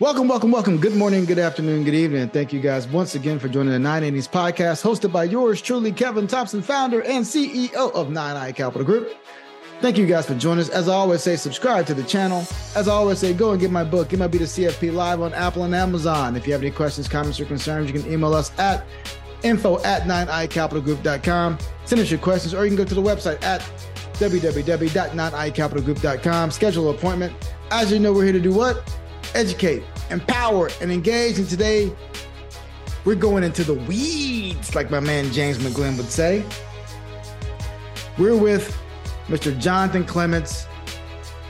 Welcome, welcome, welcome. Good morning, good afternoon, good evening. Thank you guys once again for joining the Nine Innings podcast, hosted by yours truly, Kevin Thompson, founder and CEO of 9i Capital Group. Thank you guys for joining us. As I always say, subscribe to the channel. As I always say, go and get my book, MLB to CFP live on Apple and Amazon. If you have any questions, comments, or concerns, you can email us at info at 9icapitalgroup.com. Send us your questions, or you can go to the website at www.9icapitalgroup.com. Schedule an appointment. As you know, we're here to do what? Educate, empower, and engage. And today, we're going into the weeds, like my man James McGlynn would say. We're with Mr. Jonathan Clements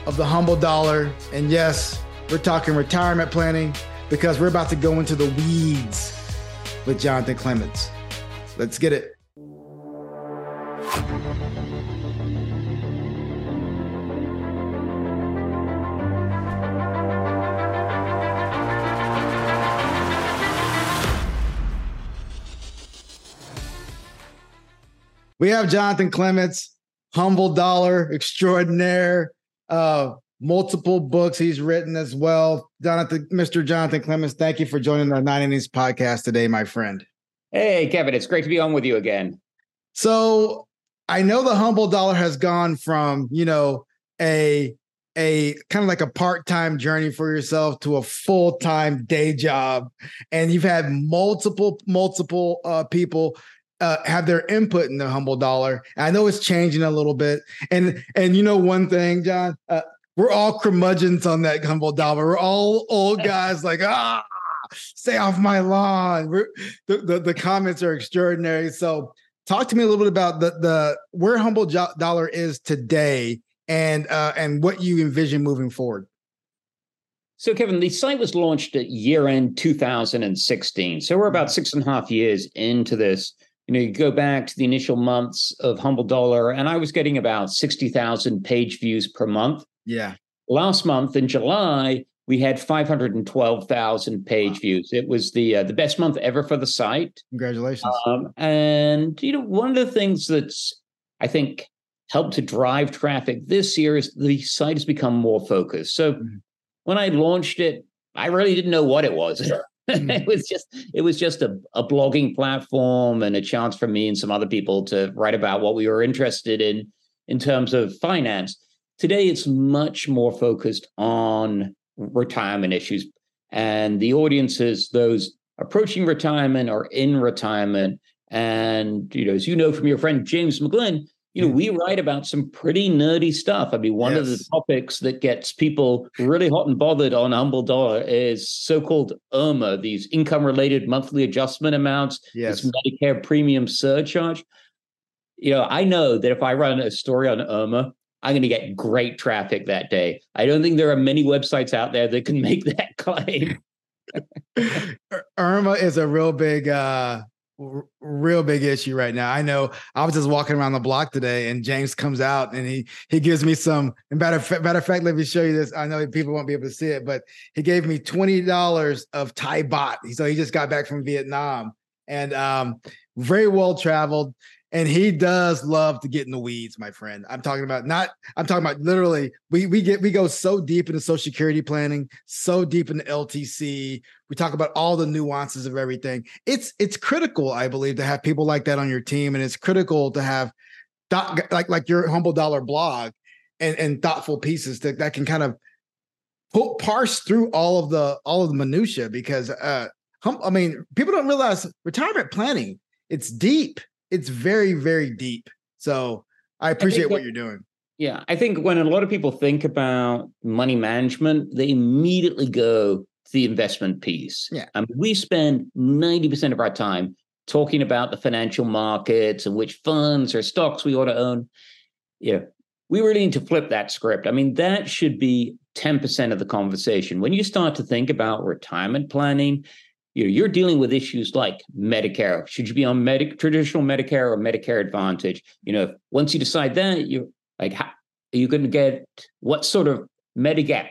of the Humble Dollar. And yes, we're talking retirement planning because we're about to go into the weeds with Jonathan Clements. Let's get it. We have Jonathan Clements, humble dollar extraordinaire, uh, multiple books he's written as well. Jonathan, Mr. Jonathan Clements, thank you for joining the Nine Innings podcast today, my friend. Hey, Kevin, it's great to be on with you again. So I know the humble dollar has gone from, you know, a a kind of like a part-time journey for yourself to a full-time day job and you've had multiple multiple uh, people uh, have their input in the humble dollar. I know it's changing a little bit, and and you know one thing, John, uh, we're all curmudgeons on that humble dollar. We're all old guys, like ah, stay off my lawn. The, the, the comments are extraordinary. So, talk to me a little bit about the the where humble dollar is today, and uh, and what you envision moving forward. So, Kevin, the site was launched at year end 2016. So, we're about six and a half years into this you know, you go back to the initial months of Humble Dollar, and I was getting about 60,000 page views per month. Yeah. Last month in July, we had 512,000 page wow. views. It was the uh, the best month ever for the site. Congratulations. Um, and you know, one of the things that's I think helped to drive traffic this year is the site has become more focused. So mm-hmm. when I launched it, I really didn't know what it was. Mm. it was just it was just a, a blogging platform and a chance for me and some other people to write about what we were interested in in terms of finance. Today it's much more focused on retirement issues and the audiences those approaching retirement or in retirement and you know as you know from your friend James McGlynn you know, we write about some pretty nerdy stuff. I mean, one yes. of the topics that gets people really hot and bothered on Humble Dollar is so-called IRMAA, these income-related monthly adjustment amounts, yes. this Medicare premium surcharge. You know, I know that if I run a story on IRMAA, I'm going to get great traffic that day. I don't think there are many websites out there that can make that claim. IRMAA is a real big uh real big issue right now. I know I was just walking around the block today and James comes out and he he gives me some and matter of, matter of fact, let me show you this. I know people won't be able to see it, but he gave me $20 of Thai baht. So he just got back from Vietnam and um very well traveled and he does love to get in the weeds, my friend. I'm talking about not. I'm talking about literally. We we get we go so deep into social security planning, so deep into LTC. We talk about all the nuances of everything. It's it's critical, I believe, to have people like that on your team, and it's critical to have thought, like like your humble dollar blog and and thoughtful pieces that that can kind of pull, parse through all of the all of the minutia because uh hum, I mean people don't realize retirement planning it's deep it's very very deep. So I appreciate I what you're doing. Yeah, I think when a lot of people think about money management, they immediately go to the investment piece. Yeah, and we spend ninety percent of our time talking about the financial markets and which funds or stocks we ought to own. Yeah, we really need to flip that script. I mean, that should be 10% of the conversation. When you start to think about retirement planning, you know, you're dealing with issues like Medicare. Should you be on Medi- traditional Medicare or Medicare Advantage? You know, once you decide that, you're like, how, are you going to get what sort of Medigap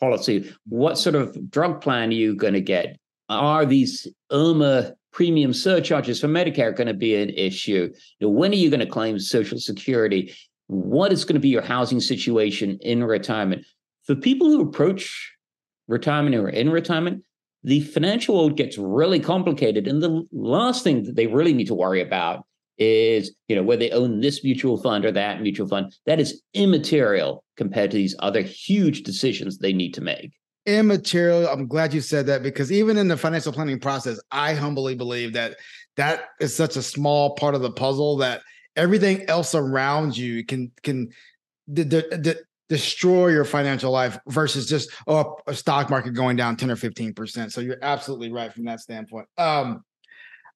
policy? What sort of drug plan are you going to get? Are these IRMAA premium surcharges for Medicare going to be an issue? You know, when are you going to claim Social Security? What is going to be your housing situation in retirement? For people who approach retirement or in retirement, the financial world gets really complicated. And the last thing that they really need to worry about is, you know, whether they own this mutual fund or that mutual fund. That is immaterial compared to these other huge decisions they need to make. Immaterial. I'm glad you said that because even in the financial planning process, I humbly believe that that is such a small part of the puzzle that everything else around you can can the, the, the destroy your financial life versus just oh a stock market going down 10 or 15 percent. So you're absolutely right from that standpoint. Um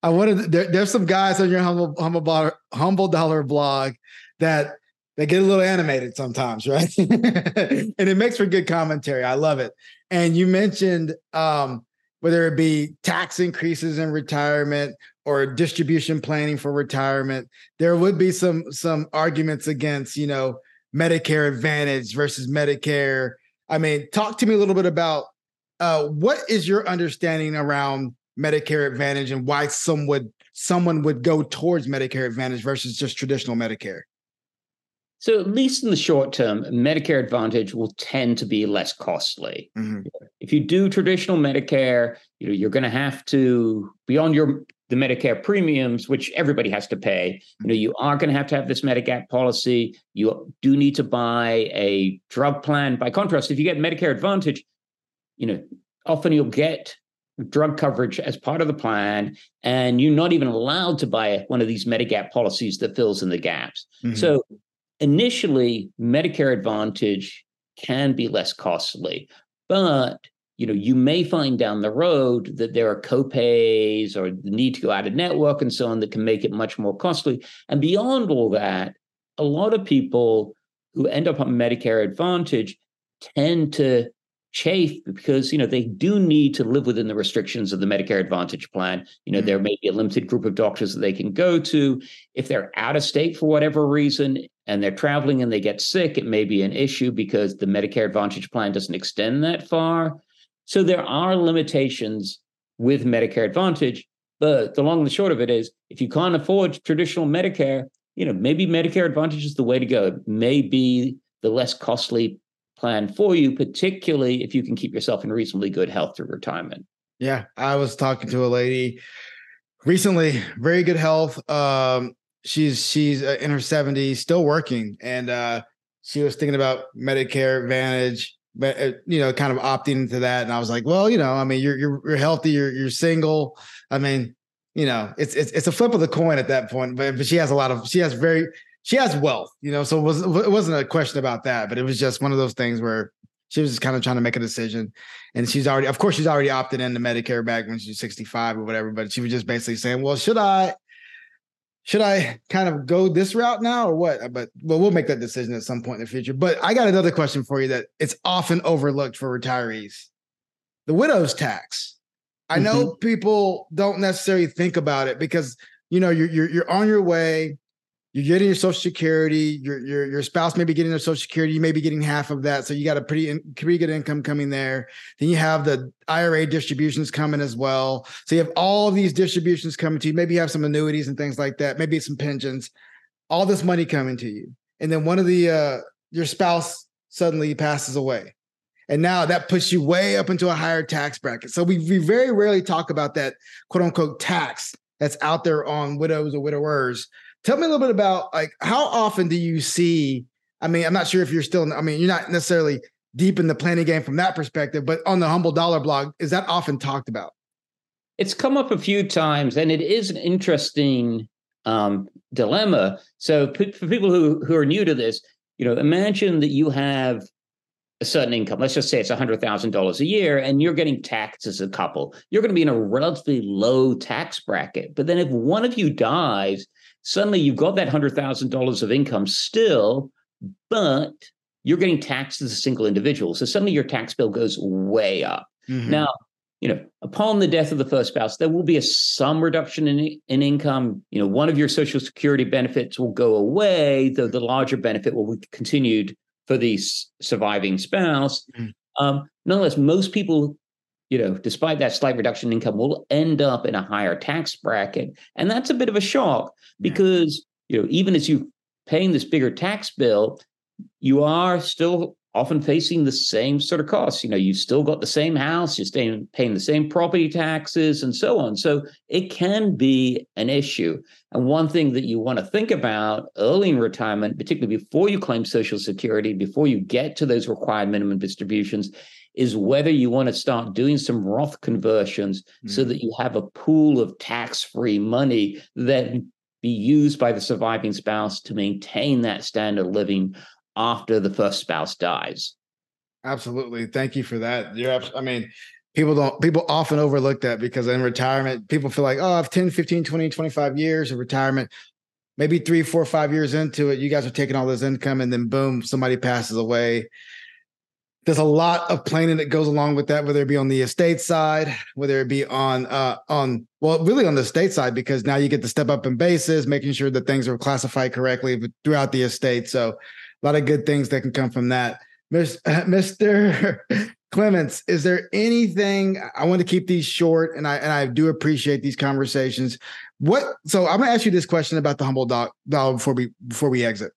i wanted there, there's some guys on your humble humble dollar, humble dollar blog that they get a little animated sometimes right? And it makes for good commentary. I love it. And you mentioned um whether it be tax increases in retirement or distribution planning for retirement there would be some some arguments against you know Medicare Advantage versus Medicare. I mean, talk to me a little bit about uh, what is your understanding around Medicare Advantage and why some would someone would go towards Medicare Advantage versus just traditional Medicare? So, at least in the short term, Medicare Advantage will tend to be less costly. Mm-hmm. If you do traditional Medicare, you know you're going to have to beyond your the Medicare premiums, which everybody has to pay. You know, you are going to have to have this Medigap policy. You do need to buy a drug plan. By contrast, if you get Medicare Advantage, you know, often you'll get drug coverage as part of the plan, and you're not even allowed to buy one of these Medigap policies that fills in the gaps. Mm-hmm. So initially, Medicare Advantage can be less costly, but you know, you may find down the road that there are copays or the need to go out of network and so on that can make it much more costly. And beyond all that, a lot of people who end up on Medicare Advantage tend to chafe because you know they do need to live within the restrictions of the Medicare Advantage plan. You know, mm-hmm. there may be a limited group of doctors that they can go to. If they're out of state for whatever reason and they're traveling and they get sick, it may be an issue because the Medicare Advantage plan doesn't extend that far. So there are limitations with Medicare Advantage, but the long and the short of it is if you can't afford traditional Medicare, you know, maybe Medicare Advantage is the way to go. It may be the less costly plan for you, particularly if you can keep yourself in reasonably good health through retirement. Yeah, I was talking to a lady recently, very good health. Um, she's she's uh, in her 70s, still working, and uh, she was thinking about Medicare Advantage but uh, you know, kind of opting into that. And I was like, well, you know, I mean, you're you're you're healthy, you're you're single. I mean, you know, it's it's it's a flip of the coin at that point. But but she has a lot of she has very she has wealth, you know. So it was it wasn't a question about that, but it was just one of those things where she was just kind of trying to make a decision. And she's already, of course, she's already opted into Medicare back when she's 65 or whatever. But she was just basically saying, well, should I should I kind of go this route now or what? But well, we'll make that decision at some point in the future. But I got another question for you that it's often overlooked for retirees. The widow's tax. I know mm-hmm. people don't necessarily think about it because you know you're, you're you're on your way, you're getting your social security your your your spouse may be getting their social security you may be getting half of that. So you got a pretty pretty good income coming there. Then you have the ira distributions coming as well. So you have all these distributions coming to you. Maybe you have some annuities and things like that. Maybe some pensions. All this money coming to you. And then one of the uh your spouse suddenly passes away. And now that puts you way up into a higher tax bracket. So we, we very rarely talk about that quote unquote tax that's out there on widows or widowers Tell me a little bit about like how often do you see? I mean, I'm not sure if you're still. I mean, you're not necessarily deep in the planning game from that perspective, but on the Humble Dollar blog, is that often talked about? It's come up a few times, and it is an interesting um, dilemma. So, p- for people who who are new to this, you know, imagine that you have a certain income. Let's just say it's $100,000 a year and you're getting taxed as a couple. You're going to be in a relatively low tax bracket. But then if one of you dies, suddenly you've got that $100,000 of income still, but you're getting taxed as a single individual. So suddenly your tax bill goes way up. Mm-hmm. Now, you know, upon the death of the first spouse, there will be a some reduction in, in income. You know, one of your social security benefits will go away, though the larger benefit will be continued for the surviving spouse. Mm-hmm. Um, nonetheless, most people you know, despite that slight reduction in income, will end up in a higher tax bracket. And that's a bit of a shock because, you know, even as you're paying this bigger tax bill, you are still often facing the same sort of costs. You know, you've still got the same house, you're staying, paying the same property taxes, and so on. So it can be an issue. And one thing that you want to think about early in retirement, particularly before you claim Social Security, before you get to those required minimum distributions, is whether you want to start doing some Roth conversions mm-hmm. so that you have a pool of tax free money that be used by the surviving spouse to maintain that standard of living after the first spouse dies. Absolutely. Thank you for that. You're, I mean, people don't, people often overlook that because in retirement, people feel like, oh, I have 10, 15, 20, 25 years of retirement. Maybe three, four, five years into it, you guys are taking all this income and then boom, somebody passes away there's a lot of planning that goes along with that, whether it be on the estate side, whether it be on uh on well, really on the estate side, because now you get to step up in basis, making sure that things are classified correctly throughout the estate. So a lot of good things that can come from that. Mr. Clements, is there anything I want to keep these short and I and I do appreciate these conversations. What so I'm gonna ask you this question about the humble dog dollar before we before we exit.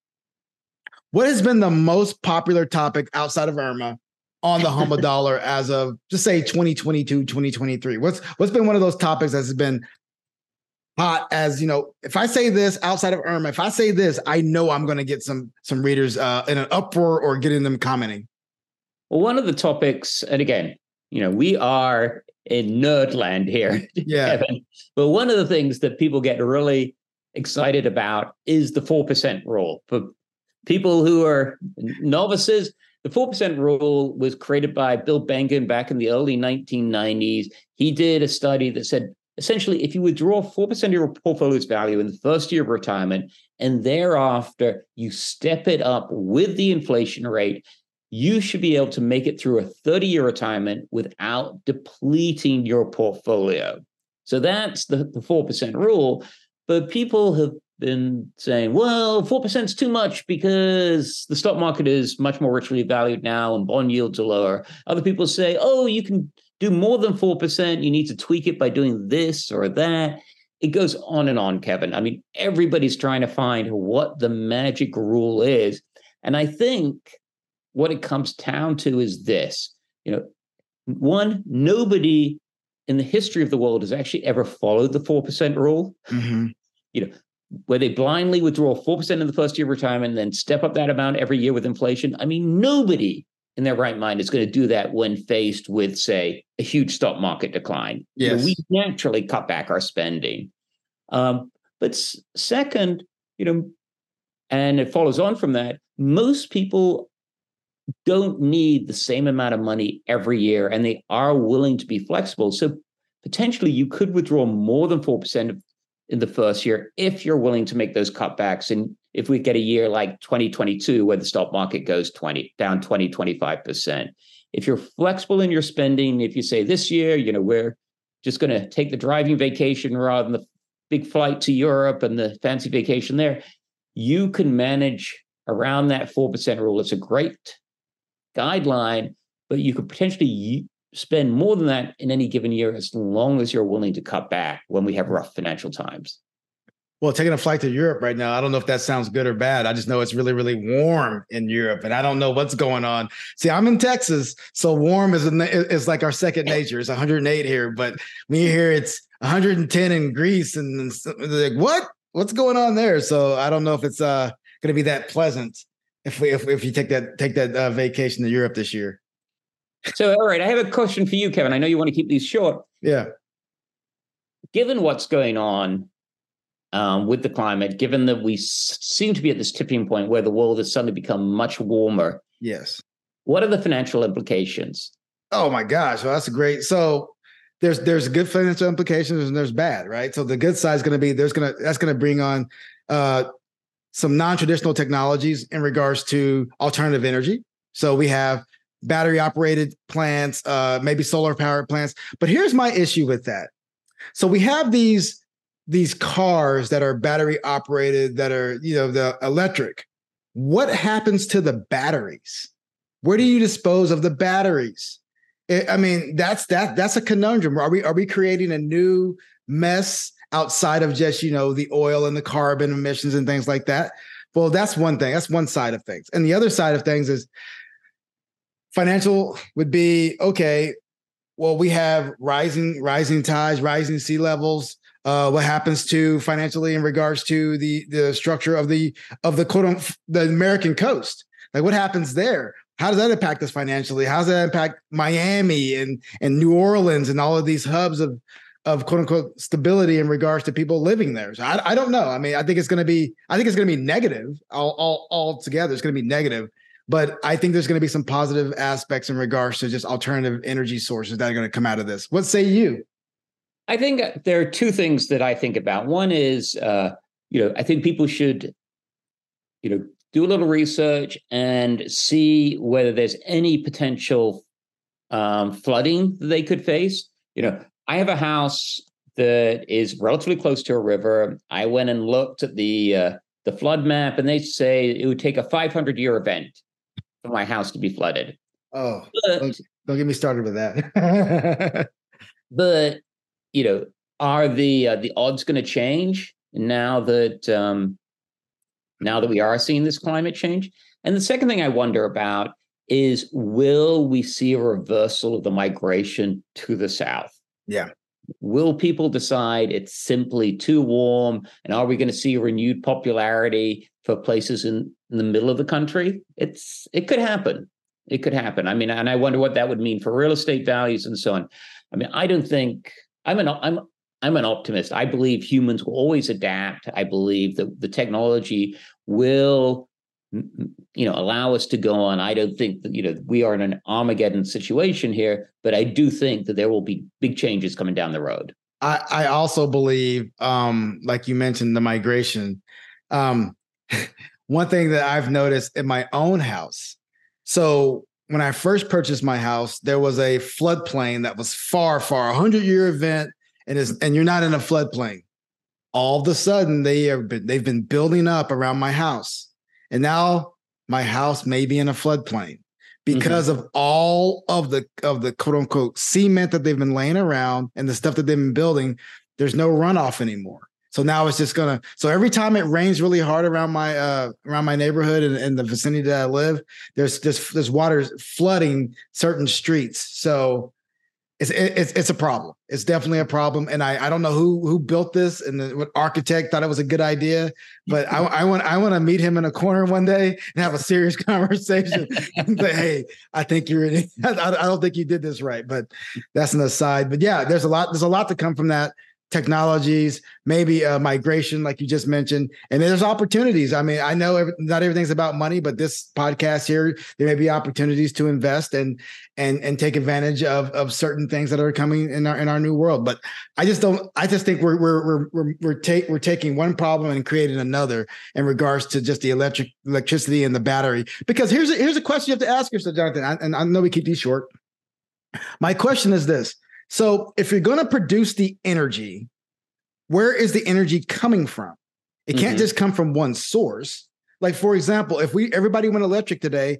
What has been the most popular topic outside of IRMAA on the Humble Dollar as of just say 2022, 2023? What's what's been one of those topics that's been hot as you know if i say this outside of IRMAA if i say this i know i'm going to get some some readers uh in an uproar or getting them commenting well one of the topics and again you know we are in nerd land here yeah Kevin, but one of the things that people get really excited about is the 4% rule for people who are novices, the 4% rule was created by Bill Bengen back in the early 1990s. He did a study that said essentially if you withdraw 4% of your portfolio's value in the first year of retirement and thereafter you step it up with the inflation rate, you should be able to make it through a 30 year retirement without depleting your portfolio. So that's the, the 4% rule. But people have been saying, well, 4% is too much because the stock market is much more richly valued now and bond yields are lower. Other people say, oh, you can do more than 4%. You need to tweak it by doing this or that. It goes on and on, Kevin. I mean, everybody's trying to find what the magic rule is. And I think what it comes down to is this you know, one, nobody in the history of the world has actually ever followed the 4% rule. Mm-hmm. You know, where they blindly withdraw 4% in the first year of retirement and then step up that amount every year with inflation. I mean, nobody in their right mind is going to do that when faced with, say, a huge stock market decline. Yes. You know, we naturally cut back our spending. Um, but second, you know, and it follows on from that, most people don't need the same amount of money every year and they are willing to be flexible. So potentially you could withdraw more than 4% of in the first year if you're willing to make those cutbacks and if we get a year like 2022 where the stock market goes 20 down 20 25% if you're flexible in your spending if you say this year you know we're just going to take the driving vacation rather than the big flight to europe and the fancy vacation there you can manage around that 4% rule. It's a great guideline but you could potentially spend more than that in any given year as long as you're willing to cut back when we have rough financial times. Well, taking a flight to Europe right now, I don't know if that sounds good or bad. I just know it's really, really warm in Europe, and I don't know what's going on. See, I'm in Texas, so warm is is like our second nature. It's 108 here, but when you hear it's 110 in Greece, and like, what? What's going on there? So I don't know if it's uh going to be that pleasant if we if, if you take that take that uh, vacation to Europe this year. So, all right, I have a question for you, Kevin. I know you want to keep these short. Yeah. Given what's going on um, with the climate, given that we s- seem to be at this tipping point where the world has suddenly become much warmer. Yes. What are the financial implications? Oh my gosh, well, that's great. So there's there's good financial implications and there's bad, right? So the good side is going to be there's going to that's going to bring on uh, some non-traditional technologies in regards to alternative energy. So we have battery operated plants, uh, maybe solar powered plants. But here's my issue with that. So we have these these cars that are battery operated that are you know the electric. What happens to the batteries? Where do you dispose of the batteries? I mean, that's that that's a conundrum. Are we are we creating a new mess outside of just you know the oil and the carbon emissions and things like that? Well, that's one thing. That's one side of things. And the other side of things is financial would be okay. Well, we have rising rising tides, rising sea levels. Uh, what happens to financially in regards to the the structure of the of the quote unquote, the American coast? Like what happens there? How does that impact us financially? How does that impact Miami and and New Orleans and all of these hubs of of quote unquote stability in regards to people living there. So I, I don't know. I mean, I think it's going to be, I think it's going to be negative all, all, all together. It's going to be negative, but I think there's going to be some positive aspects in regards to just alternative energy sources that are going to come out of this. What say you? I think uh, there are two things that I think about. One is, uh, you know, I think people should, you know, do a little research and see whether there's any potential um, flooding that they could face. You know, I have a house that is relatively close to a river. I went and looked at the uh, the flood map, and they say it would take a 500 year event for my house to be flooded. Oh, but, don't, don't get me started with that. but you know, are the uh, the odds going to change now that um, now that we are seeing this climate change? And the second thing I wonder about is will we see a reversal of the migration to the south? Yeah. Will people decide it's simply too warm? And are we going to see a renewed popularity for places in, in the middle of the country? It's it could happen. It could happen. I mean, and I wonder what that would mean for real estate values and so on. I mean, I don't think I'm an I'm I'm an optimist. I believe humans will always adapt. I believe that the technology will you know allow us to go on i don't think that you know we are in an armageddon situation here but i do think that there will be big changes coming down the road i i also believe um like you mentioned the migration um one thing that i've noticed in my own house so when i first purchased my house there was a floodplain that was far far a 100 year event and is and you're not in a floodplain all of a sudden they have been they've been building up around my house and now my house may be in a floodplain because mm-hmm. of all of the of the quote unquote cement that they've been laying around and the stuff that they've been building. There's no runoff anymore. So now it's just gonna. So every time it rains really hard around my uh around my neighborhood and in the vicinity that I live, there's this there's water flooding certain streets. So it's it's it's a problem. It's definitely a problem, and I I don't know who who built this and the, what architect thought it was a good idea, but I I want I want to meet him in a corner one day and have a serious conversation and say, hey, I think you're. I, I don't think you did this right, but that's an aside. But yeah, there's a lot there's a lot to come from that technologies, maybe uh, migration, like you just mentioned. And there's opportunities. I mean, I know every, not everything's about money, but this podcast here, there may be opportunities to invest and and and take advantage of of certain things that are coming in our in our new world. But I just don't. I just think we're we're we're we're we're, take, we're taking one problem and creating another in regards to just the electric electricity and the battery. Because here's a, here's a question you have to ask yourself, Jonathan. and I know we keep these short. My question is this so if you're going to produce the energy, where is the energy coming from? It can't mm-hmm. just come from one source. Like for example, if we everybody went electric today,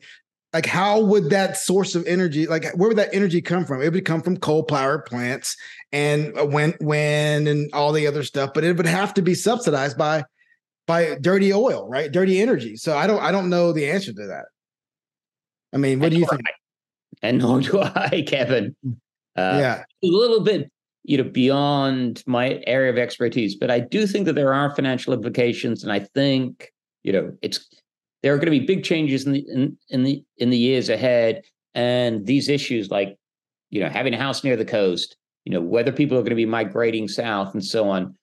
like how would that source of energy like where would that energy come from it would come from coal power plants and wind wind and all the other stuff but it would have to be subsidized by by dirty oil right dirty energy so i don't i don't know the answer to that i mean what and do you think I, and nor do i kevin. Uh, yeah, a little bit, you know, beyond my area of expertise, but I do think that there are financial implications, and I think you know it's there are going to be big changes in the in, in the in the years ahead, and these issues like you know having a house near the coast, you know whether people are going to be migrating south and so on,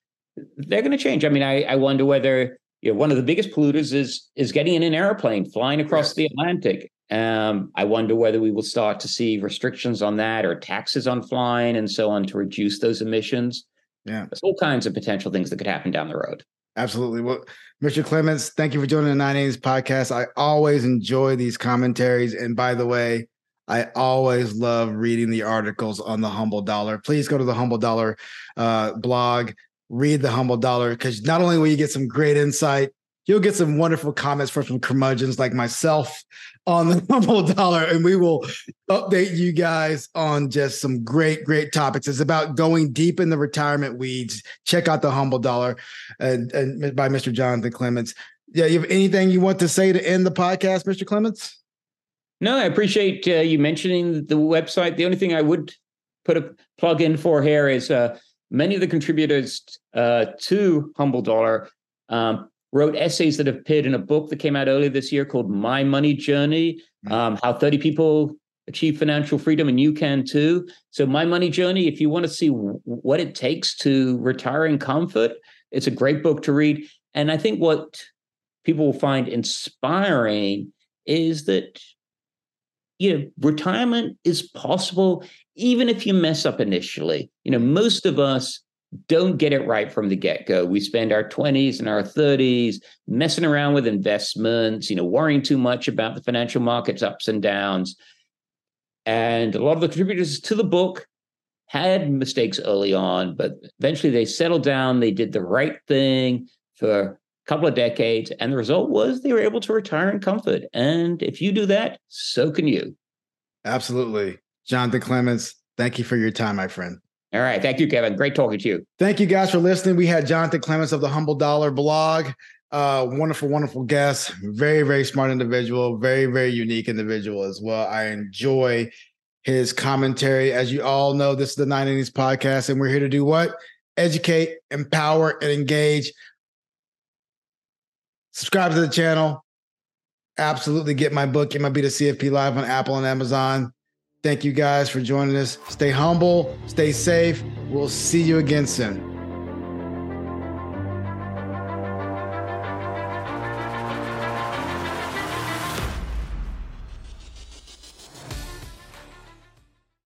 they're going to change. I mean, I, I wonder whether you know one of the biggest polluters is is getting in an airplane flying across yes. the Atlantic um, I wonder whether we will start to see restrictions on that or taxes on flying and so on to reduce those emissions. Yeah. There's all kinds of potential things that could happen down the road. Absolutely. Well, Mr. Clements, thank you for joining the Nine Innings podcast. I always enjoy these commentaries. And by the way, I always love reading the articles on the Humble Dollar. Please go to the Humble Dollar uh, blog, read the Humble Dollar, because not only will you get some great insight, you'll get some wonderful comments from some curmudgeons like myself on the humble dollar and we will update you guys on just some great great topics. It's about going deep in the retirement weeds. Check out the humble dollar and, and by mr jonathan clements. Yeah you have anything you want to say to end the podcast mr clements? No, I appreciate uh, you mentioning the website. The only thing I would put a plug in for here is uh, many of the contributors uh, to Humble Dollar um, wrote essays that have appeared in a book that came out earlier this year called My Money Journey mm-hmm. um, How 30 People Achieve Financial Freedom and You Can Too. So, My Money Journey, if you want to see w- what it takes to retire in comfort, it's a great book to read. And I think what people will find inspiring is that you know retirement is possible even if you mess up initially you know most of us don't get it right from the get-go we spend our 20s and our 30s messing around with investments you know worrying too much about the financial markets ups and downs and a lot of the contributors to the book had mistakes early on but eventually they settled down they did the right thing for a couple of decades. And the result was they were able to retire in comfort. And if you do that, so can you. Absolutely. Jonathan Clements, thank you for your time, my friend. All right. Thank you, Kevin. Great talking to you. Thank you guys for listening. We had Jonathan Clements of the Humble Dollar blog. Uh, wonderful, wonderful guest. Very, very smart individual. Very, very unique individual as well. I enjoy his commentary. As you all know, this is the Nine Innings podcast, and we're here to do what? Educate, empower, and engage. Subscribe to the channel. Absolutely get my book, MLB CFP Live on Apple and Amazon. Thank you guys for joining us. Stay humble, stay safe. We'll see you again soon.